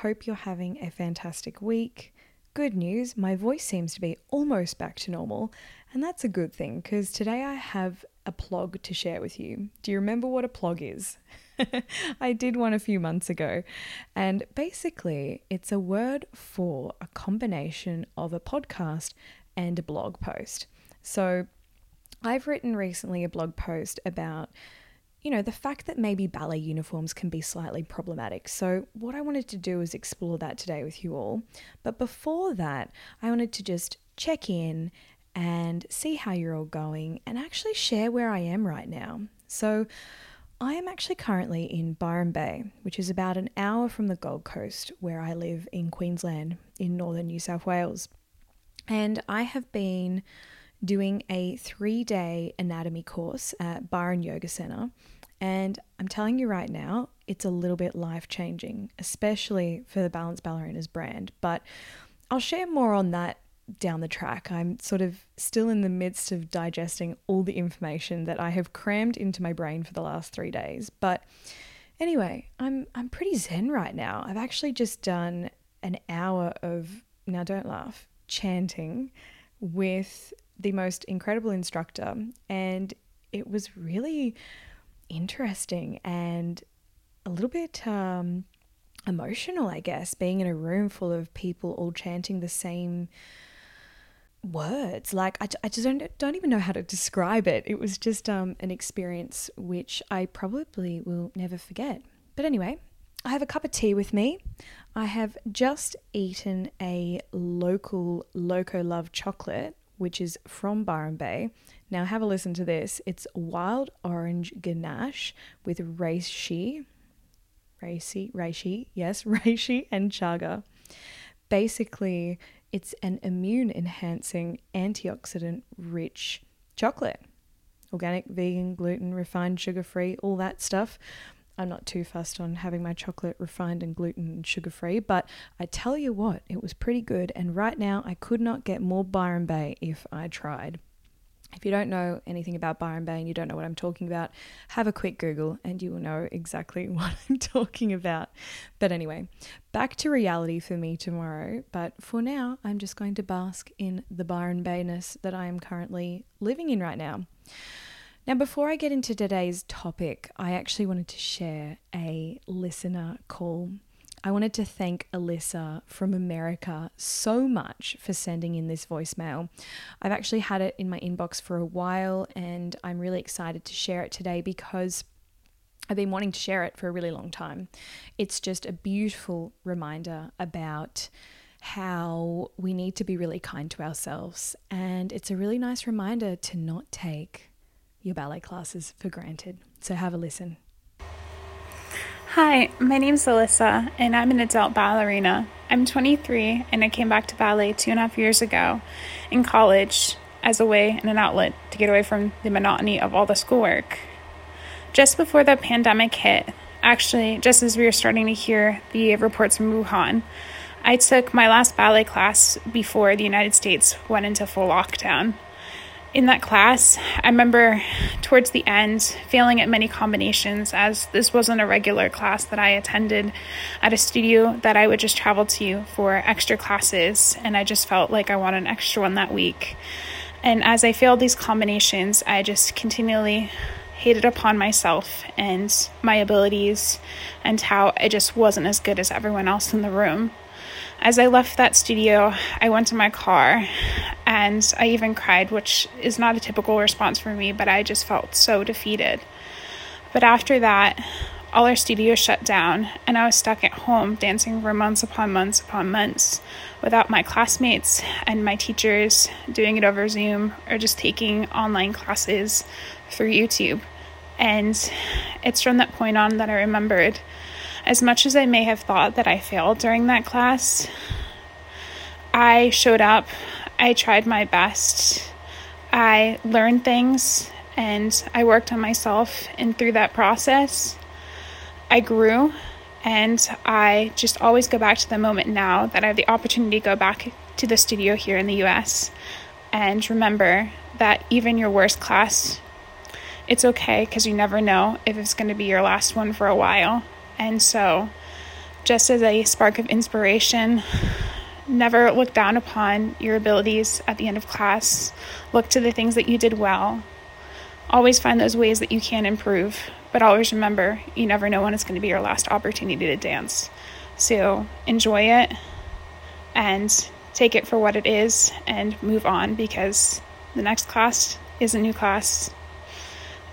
hope you're having a fantastic week. Good news, my voice seems to be almost back to normal, and that's a good thing because today I have a plog to share with you. Do you remember what a plog is? I did one a few months ago, and basically, it's a word for a combination of a podcast and a blog post. So, I've written recently a blog post about you know, the fact that maybe ballet uniforms can be slightly problematic. So, what I wanted to do is explore that today with you all. But before that, I wanted to just check in and see how you're all going and actually share where I am right now. So, I am actually currently in Byron Bay, which is about an hour from the Gold Coast, where I live in Queensland, in northern New South Wales. And I have been doing a three day anatomy course at Byron Yoga Center. And I'm telling you right now, it's a little bit life changing, especially for the Balanced Ballerinas brand. But I'll share more on that down the track. I'm sort of still in the midst of digesting all the information that I have crammed into my brain for the last three days. But anyway, I'm I'm pretty zen right now. I've actually just done an hour of now don't laugh chanting with the most incredible instructor, and it was really interesting and a little bit um, emotional, I guess, being in a room full of people all chanting the same words. Like I, I just don't don't even know how to describe it. It was just um, an experience which I probably will never forget. But anyway, I have a cup of tea with me. I have just eaten a local Loco Love chocolate which is from Byron Bay. Now, have a listen to this. It's wild orange ganache with reishi, reishi, reishi, yes, reishi and chaga. Basically, it's an immune enhancing, antioxidant rich chocolate. Organic, vegan, gluten, refined, sugar free, all that stuff. I'm not too fussed on having my chocolate refined and gluten and sugar free, but I tell you what, it was pretty good. And right now, I could not get more Byron Bay if I tried. If you don't know anything about Byron Bay and you don't know what I'm talking about, have a quick Google and you will know exactly what I'm talking about. But anyway, back to reality for me tomorrow. But for now, I'm just going to bask in the Byron Bayness that I am currently living in right now. Now, before I get into today's topic, I actually wanted to share a listener call. I wanted to thank Alyssa from America so much for sending in this voicemail. I've actually had it in my inbox for a while and I'm really excited to share it today because I've been wanting to share it for a really long time. It's just a beautiful reminder about how we need to be really kind to ourselves. And it's a really nice reminder to not take your ballet classes for granted. So have a listen. Hi, my name is Alyssa, and I'm an adult ballerina. I'm 23, and I came back to ballet two and a half years ago in college as a way and an outlet to get away from the monotony of all the schoolwork. Just before the pandemic hit, actually, just as we were starting to hear the reports from Wuhan, I took my last ballet class before the United States went into full lockdown in that class, I remember towards the end failing at many combinations as this wasn't a regular class that I attended at a studio that I would just travel to for extra classes, and I just felt like I wanted an extra one that week. And as I failed these combinations, I just continually hated upon myself and my abilities and how I just wasn't as good as everyone else in the room. As I left that studio, I went to my car and I even cried, which is not a typical response for me, but I just felt so defeated. But after that, all our studios shut down, and I was stuck at home dancing for months upon months upon months without my classmates and my teachers doing it over Zoom or just taking online classes through YouTube. And it's from that point on that I remembered as much as I may have thought that I failed during that class, I showed up, I tried my best, I learned things, and I worked on myself. And through that process, I grew. And I just always go back to the moment now that I have the opportunity to go back to the studio here in the US and remember that even your worst class it's okay because you never know if it's going to be your last one for a while. And so, just as a spark of inspiration, never look down upon your abilities at the end of class. Look to the things that you did well. Always find those ways that you can improve, but always remember you never know when it's going to be your last opportunity to dance. So enjoy it and take it for what it is and move on because the next class is a new class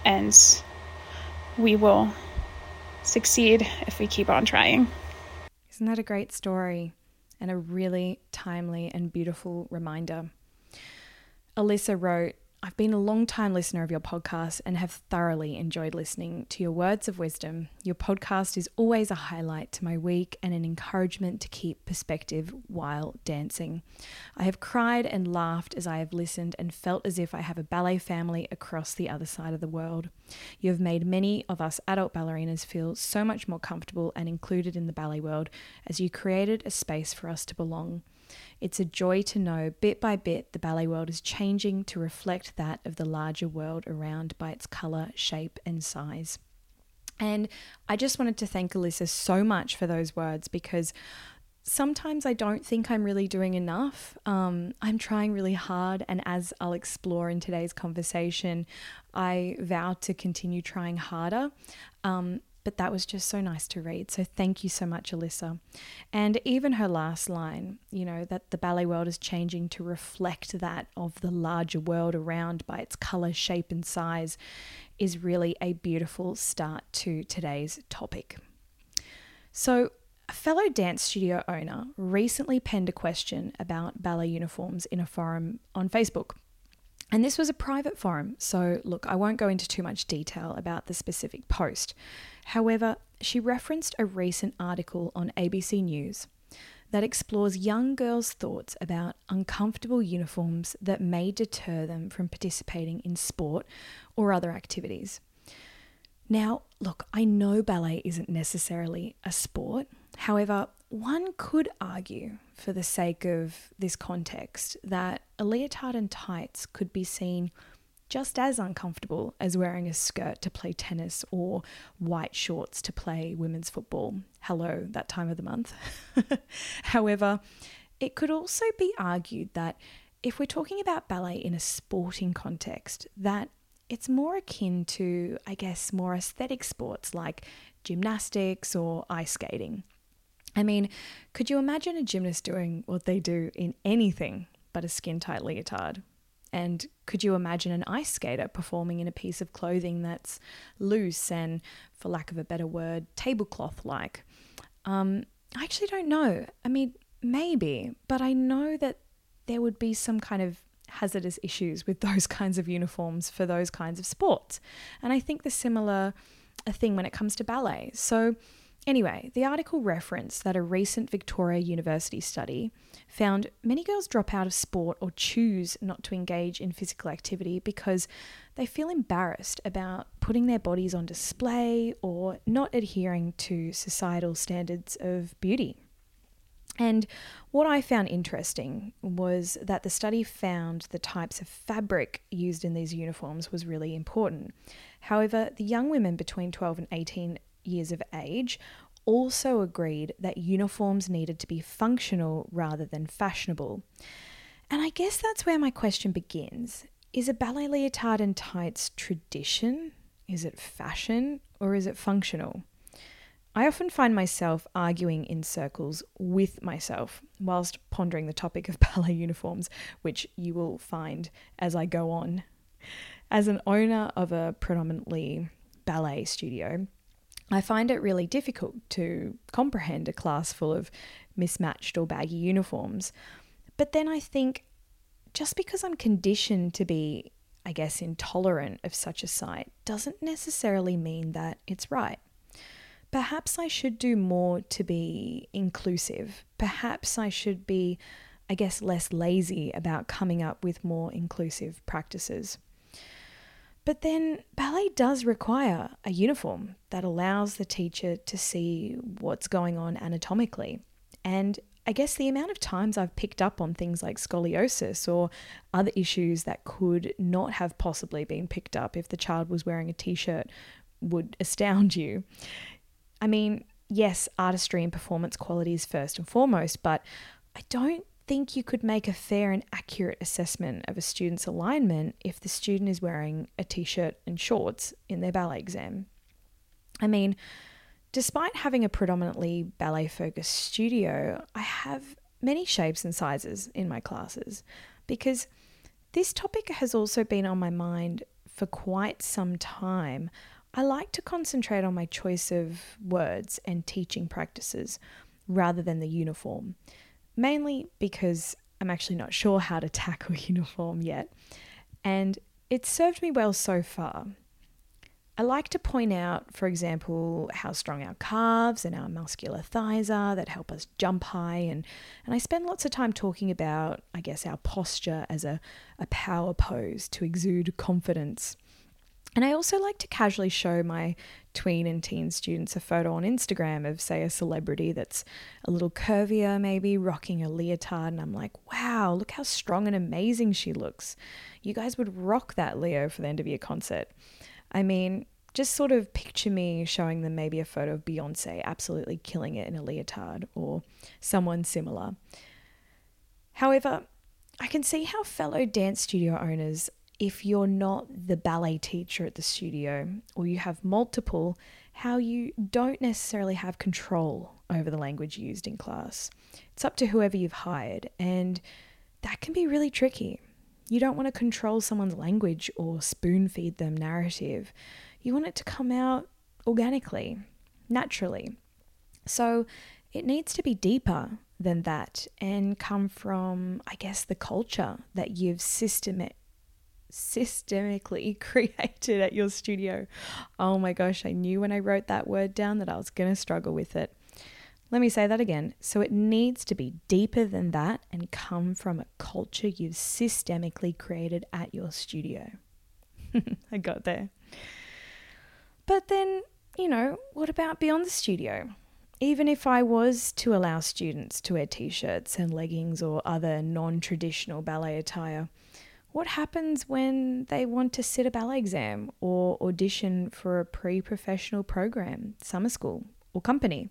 and we will succeed if we keep on trying. Isn't that a great story and a really timely and beautiful reminder? Alyssa wrote, I've been a long time listener of your podcast and have thoroughly enjoyed listening to your words of wisdom. Your podcast is always a highlight to my week and an encouragement to keep perspective while dancing. I have cried and laughed as I have listened and felt as if I have a ballet family across the other side of the world. You have made many of us adult ballerinas feel so much more comfortable and included in the ballet world as you created a space for us to belong. It's a joy to know bit by bit the ballet world is changing to reflect that of the larger world around by its colour, shape, and size. And I just wanted to thank Alyssa so much for those words because sometimes I don't think I'm really doing enough. Um, I'm trying really hard, and as I'll explore in today's conversation, I vow to continue trying harder. Um, but that was just so nice to read. So thank you so much, Alyssa. And even her last line, you know, that the ballet world is changing to reflect that of the larger world around by its color, shape, and size, is really a beautiful start to today's topic. So, a fellow dance studio owner recently penned a question about ballet uniforms in a forum on Facebook. And this was a private forum, so look, I won't go into too much detail about the specific post. However, she referenced a recent article on ABC News that explores young girls' thoughts about uncomfortable uniforms that may deter them from participating in sport or other activities. Now, look, I know ballet isn't necessarily a sport. However, one could argue, for the sake of this context, that a leotard and tights could be seen just as uncomfortable as wearing a skirt to play tennis or white shorts to play women's football. Hello, that time of the month. However, it could also be argued that if we're talking about ballet in a sporting context, that it's more akin to, I guess, more aesthetic sports like gymnastics or ice skating. I mean, could you imagine a gymnast doing what they do in anything but a skin tight leotard? And could you imagine an ice skater performing in a piece of clothing that's loose and, for lack of a better word, tablecloth like? Um, I actually don't know. I mean, maybe, but I know that there would be some kind of hazardous issues with those kinds of uniforms for those kinds of sports. And I think the similar a thing when it comes to ballet. So Anyway, the article referenced that a recent Victoria University study found many girls drop out of sport or choose not to engage in physical activity because they feel embarrassed about putting their bodies on display or not adhering to societal standards of beauty. And what I found interesting was that the study found the types of fabric used in these uniforms was really important. However, the young women between 12 and 18 years of age also agreed that uniforms needed to be functional rather than fashionable. And I guess that's where my question begins. Is a ballet leotard and tights tradition? Is it fashion? Or is it functional? I often find myself arguing in circles with myself whilst pondering the topic of ballet uniforms, which you will find as I go on. As an owner of a predominantly ballet studio, I find it really difficult to comprehend a class full of mismatched or baggy uniforms. But then I think just because I'm conditioned to be, I guess, intolerant of such a sight doesn't necessarily mean that it's right. Perhaps I should do more to be inclusive. Perhaps I should be, I guess, less lazy about coming up with more inclusive practices. But then ballet does require a uniform that allows the teacher to see what's going on anatomically. And I guess the amount of times I've picked up on things like scoliosis or other issues that could not have possibly been picked up if the child was wearing a t shirt would astound you. I mean, yes, artistry and performance quality is first and foremost, but I don't think you could make a fair and accurate assessment of a student's alignment if the student is wearing a t shirt and shorts in their ballet exam. I mean, Despite having a predominantly ballet focused studio, I have many shapes and sizes in my classes because this topic has also been on my mind for quite some time. I like to concentrate on my choice of words and teaching practices rather than the uniform, mainly because I'm actually not sure how to tackle uniform yet. And it's served me well so far. I like to point out, for example, how strong our calves and our muscular thighs are that help us jump high. And, and I spend lots of time talking about, I guess, our posture as a, a power pose to exude confidence. And I also like to casually show my tween and teen students a photo on Instagram of, say, a celebrity that's a little curvier, maybe rocking a leotard. And I'm like, wow, look how strong and amazing she looks. You guys would rock that Leo for the end of your concert. I mean, just sort of picture me showing them maybe a photo of Beyonce absolutely killing it in a leotard or someone similar. However, I can see how fellow dance studio owners, if you're not the ballet teacher at the studio or you have multiple, how you don't necessarily have control over the language used in class. It's up to whoever you've hired, and that can be really tricky. You don't want to control someone's language or spoon feed them narrative. You want it to come out organically, naturally. So it needs to be deeper than that and come from, I guess, the culture that you've systemic, systemically created at your studio. Oh my gosh, I knew when I wrote that word down that I was going to struggle with it. Let me say that again. So it needs to be deeper than that and come from a culture you've systemically created at your studio. I got there. But then, you know, what about beyond the studio? Even if I was to allow students to wear t shirts and leggings or other non traditional ballet attire, what happens when they want to sit a ballet exam or audition for a pre professional program, summer school, or company?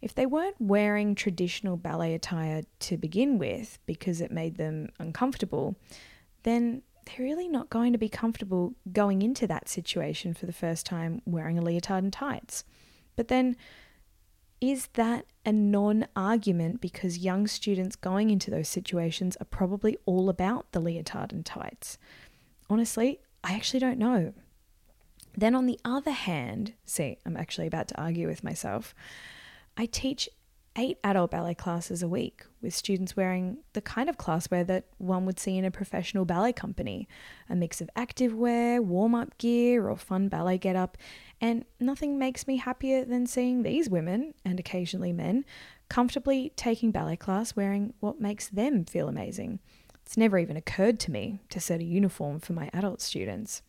If they weren't wearing traditional ballet attire to begin with because it made them uncomfortable, then they're really not going to be comfortable going into that situation for the first time wearing a leotard and tights. But then, is that a non argument because young students going into those situations are probably all about the leotard and tights? Honestly, I actually don't know. Then, on the other hand, see, I'm actually about to argue with myself. I teach eight adult ballet classes a week with students wearing the kind of classwear that one would see in a professional ballet company a mix of active wear, warm up gear, or fun ballet get up. And nothing makes me happier than seeing these women, and occasionally men, comfortably taking ballet class wearing what makes them feel amazing. It's never even occurred to me to set a uniform for my adult students.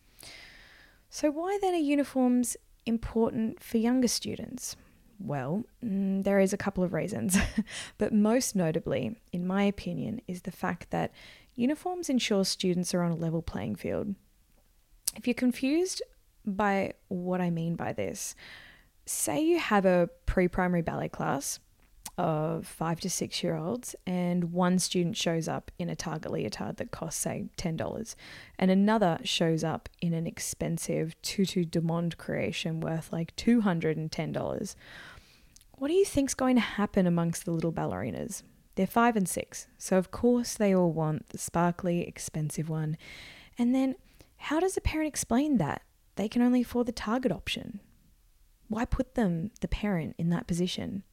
So, why then are uniforms important for younger students? Well, mm, there is a couple of reasons, but most notably, in my opinion, is the fact that uniforms ensure students are on a level playing field. If you're confused by what I mean by this, say you have a pre primary ballet class of five to six year olds, and one student shows up in a Target leotard that costs, say, $10, and another shows up in an expensive Tutu du Monde creation worth like $210. What do you think's going to happen amongst the little ballerinas? They're five and six, so of course they all want the sparkly, expensive one. And then, how does a parent explain that? They can only afford the target option. Why put them, the parent, in that position?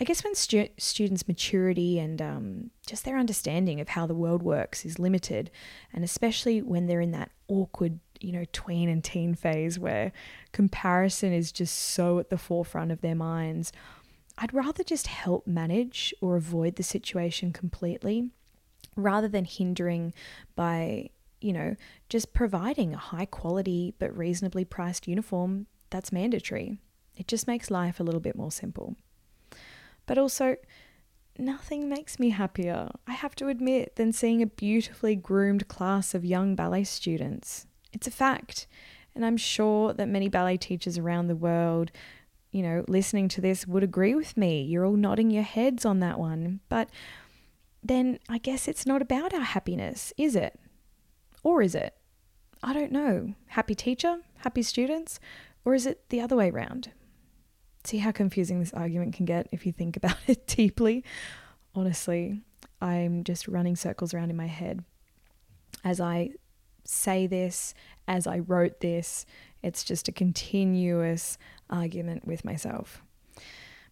I guess when stu- students' maturity and um, just their understanding of how the world works is limited, and especially when they're in that awkward, you know, tween and teen phase where comparison is just so at the forefront of their minds, I'd rather just help manage or avoid the situation completely rather than hindering by, you know, just providing a high quality but reasonably priced uniform that's mandatory. It just makes life a little bit more simple. But also, nothing makes me happier, I have to admit, than seeing a beautifully groomed class of young ballet students. It's a fact. And I'm sure that many ballet teachers around the world, you know, listening to this would agree with me. You're all nodding your heads on that one. But then I guess it's not about our happiness, is it? Or is it? I don't know. Happy teacher? Happy students? Or is it the other way around? See how confusing this argument can get if you think about it deeply? Honestly, I'm just running circles around in my head as I say this, as I wrote this. It's just a continuous argument with myself.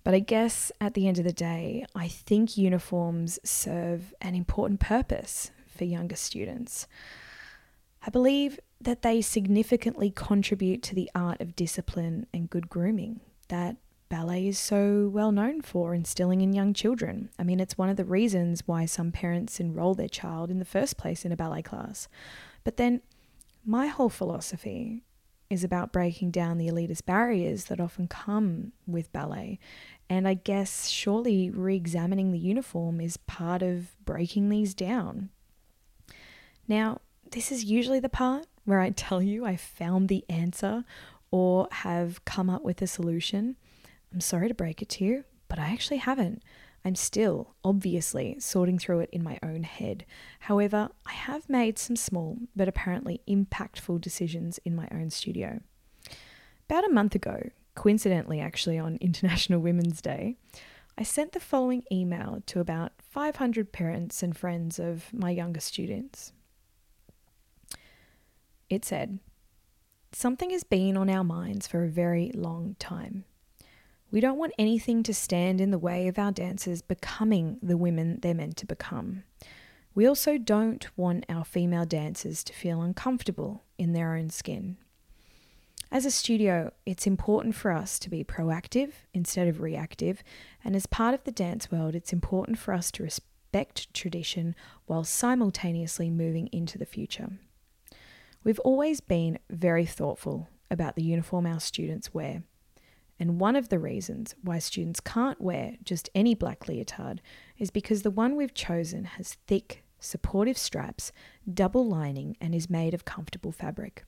But I guess at the end of the day, I think uniforms serve an important purpose for younger students. I believe that they significantly contribute to the art of discipline and good grooming that ballet is so well known for instilling in young children. I mean, it's one of the reasons why some parents enroll their child in the first place in a ballet class. But then my whole philosophy is about breaking down the elitist barriers that often come with ballet. And I guess surely re examining the uniform is part of breaking these down. Now, this is usually the part where I tell you I found the answer or have come up with a solution. I'm sorry to break it to you, but I actually haven't. I'm still, obviously, sorting through it in my own head. However, I have made some small but apparently impactful decisions in my own studio. About a month ago, coincidentally, actually on International Women's Day, I sent the following email to about 500 parents and friends of my younger students. It said, Something has been on our minds for a very long time. We don't want anything to stand in the way of our dancers becoming the women they're meant to become. We also don't want our female dancers to feel uncomfortable in their own skin. As a studio, it's important for us to be proactive instead of reactive, and as part of the dance world, it's important for us to respect tradition while simultaneously moving into the future. We've always been very thoughtful about the uniform our students wear and one of the reasons why students can't wear just any black leotard is because the one we've chosen has thick, supportive straps, double lining, and is made of comfortable fabric.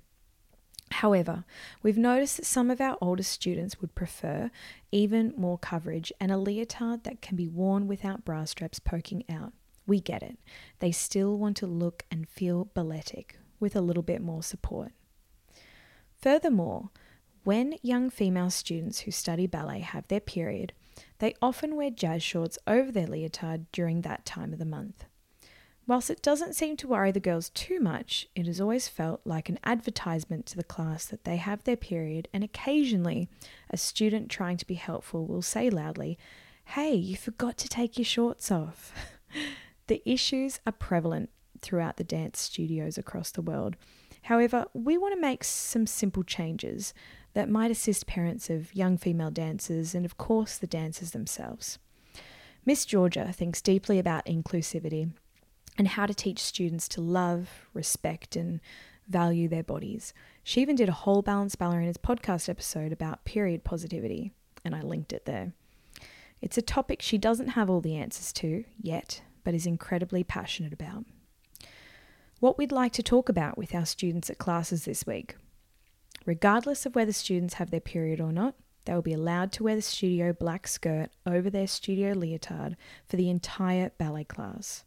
However, we've noticed that some of our older students would prefer even more coverage and a leotard that can be worn without bra straps poking out. We get it. They still want to look and feel balletic with a little bit more support. Furthermore, when young female students who study ballet have their period, they often wear jazz shorts over their leotard during that time of the month. Whilst it doesn't seem to worry the girls too much, it has always felt like an advertisement to the class that they have their period, and occasionally a student trying to be helpful will say loudly, Hey, you forgot to take your shorts off. the issues are prevalent throughout the dance studios across the world. However, we want to make some simple changes that might assist parents of young female dancers and, of course, the dancers themselves. Miss Georgia thinks deeply about inclusivity and how to teach students to love, respect, and value their bodies. She even did a whole Balanced Ballerinas podcast episode about period positivity, and I linked it there. It's a topic she doesn't have all the answers to yet, but is incredibly passionate about. What we'd like to talk about with our students at classes this week Regardless of whether students have their period or not, they will be allowed to wear the studio black skirt over their studio leotard for the entire ballet class,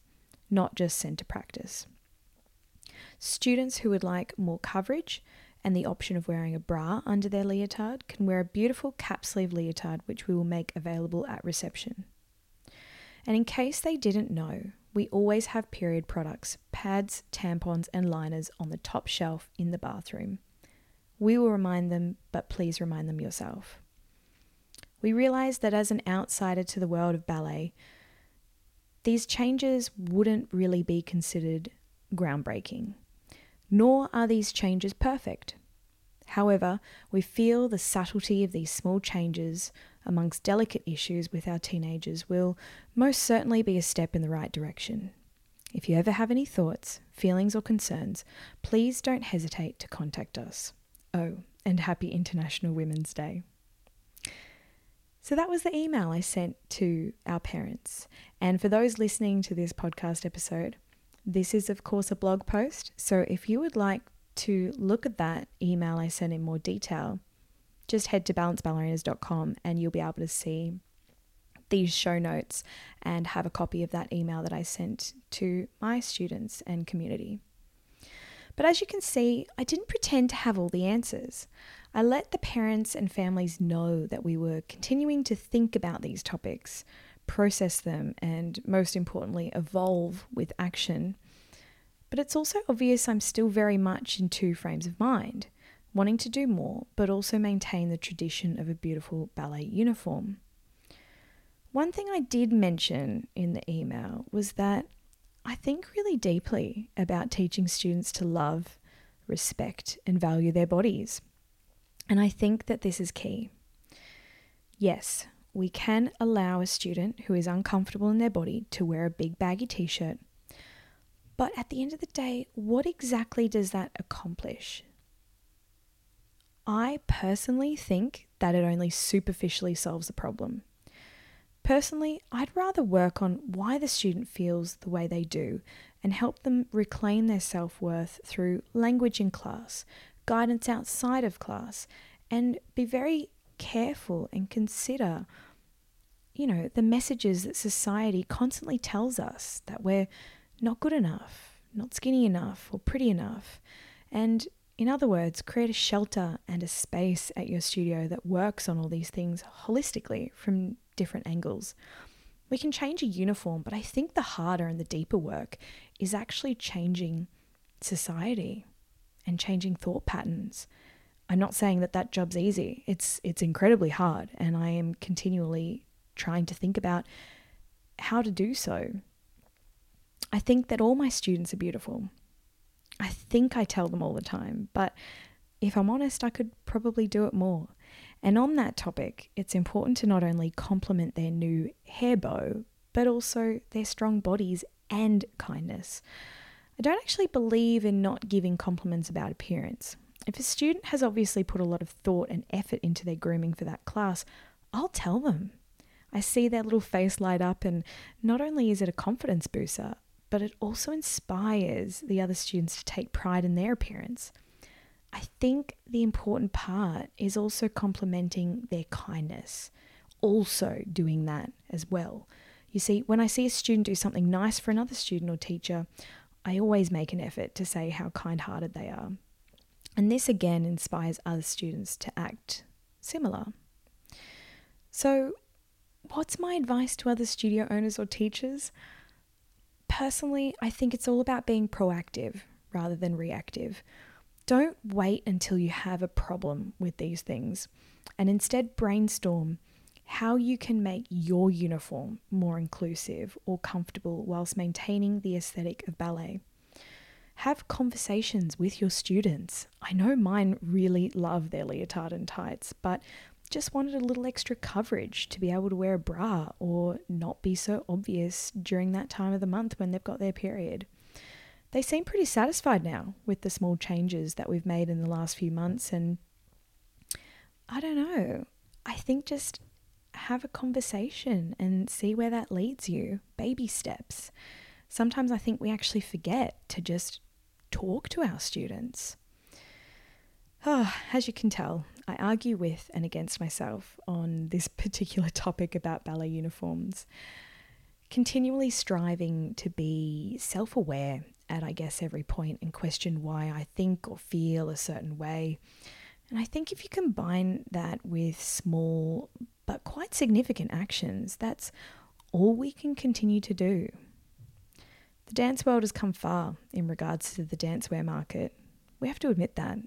not just centre practice. Students who would like more coverage and the option of wearing a bra under their leotard can wear a beautiful cap sleeve leotard, which we will make available at reception. And in case they didn't know, we always have period products, pads, tampons, and liners on the top shelf in the bathroom. We will remind them, but please remind them yourself. We realize that as an outsider to the world of ballet, these changes wouldn't really be considered groundbreaking, nor are these changes perfect. However, we feel the subtlety of these small changes amongst delicate issues with our teenagers will most certainly be a step in the right direction. If you ever have any thoughts, feelings, or concerns, please don't hesitate to contact us. Oh, and happy International Women's Day. So that was the email I sent to our parents. And for those listening to this podcast episode, this is, of course, a blog post. So if you would like to look at that email I sent in more detail, just head to balancedballerinas.com and you'll be able to see these show notes and have a copy of that email that I sent to my students and community. But as you can see, I didn't pretend to have all the answers. I let the parents and families know that we were continuing to think about these topics, process them, and most importantly, evolve with action. But it's also obvious I'm still very much in two frames of mind wanting to do more, but also maintain the tradition of a beautiful ballet uniform. One thing I did mention in the email was that I think really deeply about teaching students to love, respect, and value their bodies. And I think that this is key. Yes, we can allow a student who is uncomfortable in their body to wear a big baggy t shirt. But at the end of the day, what exactly does that accomplish? I personally think that it only superficially solves the problem. Personally, I'd rather work on why the student feels the way they do and help them reclaim their self worth through language in class, guidance outside of class, and be very careful and consider, you know, the messages that society constantly tells us that we're not good enough, not skinny enough, or pretty enough. And in other words, create a shelter and a space at your studio that works on all these things holistically from different angles. We can change a uniform, but I think the harder and the deeper work is actually changing society and changing thought patterns. I'm not saying that that job's easy. It's it's incredibly hard and I am continually trying to think about how to do so. I think that all my students are beautiful. I think I tell them all the time, but if I'm honest, I could probably do it more. And on that topic, it's important to not only compliment their new hair bow, but also their strong bodies and kindness. I don't actually believe in not giving compliments about appearance. If a student has obviously put a lot of thought and effort into their grooming for that class, I'll tell them. I see their little face light up, and not only is it a confidence booster, but it also inspires the other students to take pride in their appearance. I think the important part is also complementing their kindness, also doing that as well. You see, when I see a student do something nice for another student or teacher, I always make an effort to say how kind hearted they are. And this again inspires other students to act similar. So, what's my advice to other studio owners or teachers? Personally, I think it's all about being proactive rather than reactive. Don't wait until you have a problem with these things and instead brainstorm how you can make your uniform more inclusive or comfortable whilst maintaining the aesthetic of ballet. Have conversations with your students. I know mine really love their leotard and tights, but just wanted a little extra coverage to be able to wear a bra or not be so obvious during that time of the month when they've got their period they seem pretty satisfied now with the small changes that we've made in the last few months. And I don't know, I think just have a conversation and see where that leads you. Baby steps. Sometimes I think we actually forget to just talk to our students. Oh, as you can tell, I argue with and against myself on this particular topic about ballet uniforms. Continually striving to be self aware at, I guess, every point and question why I think or feel a certain way. And I think if you combine that with small but quite significant actions, that's all we can continue to do. The dance world has come far in regards to the dancewear market. We have to admit that.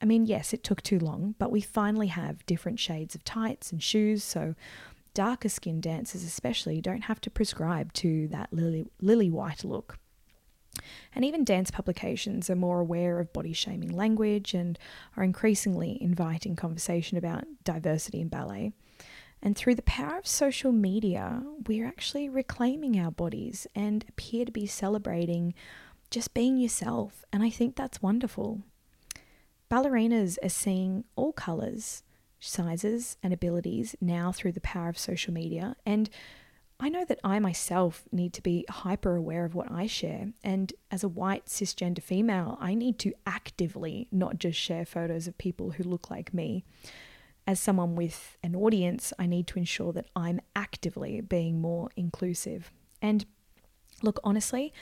I mean, yes, it took too long, but we finally have different shades of tights and shoes, so darker skinned dancers, especially, don't have to prescribe to that lily, lily white look. And even dance publications are more aware of body shaming language and are increasingly inviting conversation about diversity in ballet. And through the power of social media, we're actually reclaiming our bodies and appear to be celebrating just being yourself. And I think that's wonderful. Ballerinas are seeing all colours, sizes and abilities now through the power of social media. And I know that I myself need to be hyper aware of what I share. And as a white cisgender female, I need to actively not just share photos of people who look like me. As someone with an audience, I need to ensure that I'm actively being more inclusive. And look, honestly,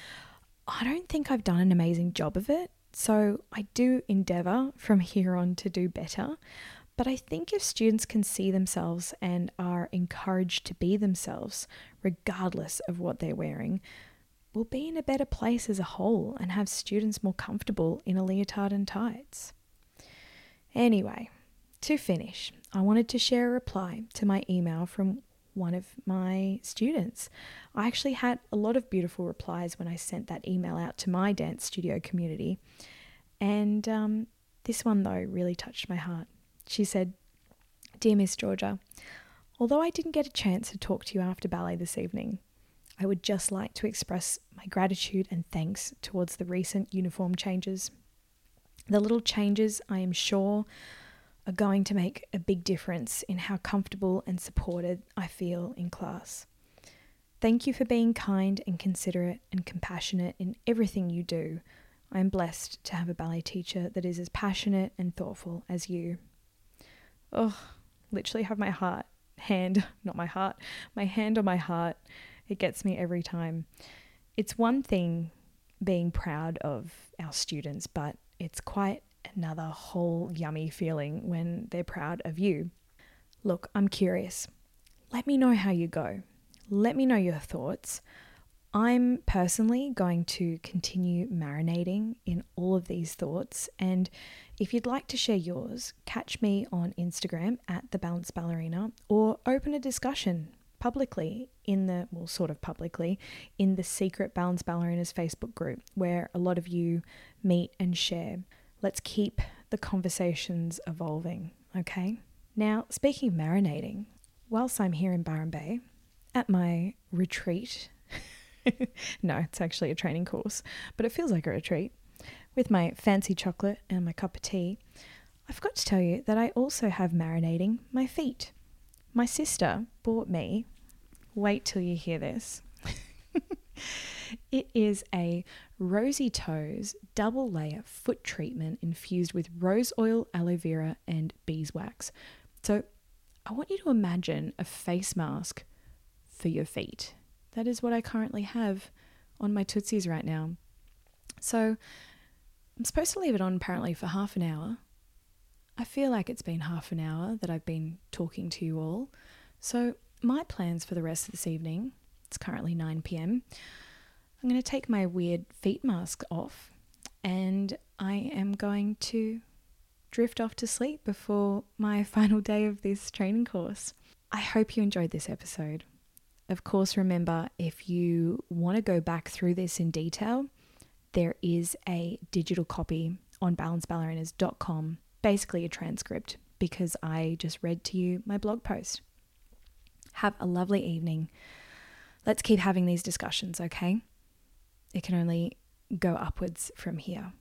I don't think I've done an amazing job of it. So I do endeavour from here on to do better. But I think if students can see themselves and are encouraged to be themselves, regardless of what they're wearing, we'll be in a better place as a whole and have students more comfortable in a leotard and tights. Anyway, to finish, I wanted to share a reply to my email from one of my students. I actually had a lot of beautiful replies when I sent that email out to my dance studio community. And um, this one, though, really touched my heart. She said, Dear Miss Georgia, although I didn't get a chance to talk to you after ballet this evening, I would just like to express my gratitude and thanks towards the recent uniform changes. The little changes, I am sure, are going to make a big difference in how comfortable and supported I feel in class. Thank you for being kind and considerate and compassionate in everything you do. I am blessed to have a ballet teacher that is as passionate and thoughtful as you oh, literally have my heart, hand, not my heart, my hand on my heart. It gets me every time. It's one thing being proud of our students, but it's quite another whole yummy feeling when they're proud of you. Look, I'm curious. Let me know how you go. Let me know your thoughts. I'm personally going to continue marinating in all of these thoughts. And if you'd like to share yours, catch me on Instagram at the Balanced Ballerina or open a discussion publicly in the, well, sort of publicly, in the secret Balanced Ballerinas Facebook group where a lot of you meet and share. Let's keep the conversations evolving, okay? Now, speaking of marinating, whilst I'm here in Byron Bay at my retreat no, it's actually a training course, but it feels like a retreat. With my fancy chocolate and my cup of tea, I forgot to tell you that I also have marinating my feet. My sister bought me, wait till you hear this. it is a rosy toes double layer foot treatment infused with rose oil, aloe vera, and beeswax. So I want you to imagine a face mask for your feet. That is what I currently have on my Tootsies right now. So I'm supposed to leave it on apparently for half an hour. I feel like it's been half an hour that I've been talking to you all. So, my plans for the rest of this evening, it's currently 9 pm. I'm going to take my weird feet mask off and I am going to drift off to sleep before my final day of this training course. I hope you enjoyed this episode. Of course, remember if you want to go back through this in detail, there is a digital copy on balancedballerinas.com, basically a transcript, because I just read to you my blog post. Have a lovely evening. Let's keep having these discussions, okay? It can only go upwards from here.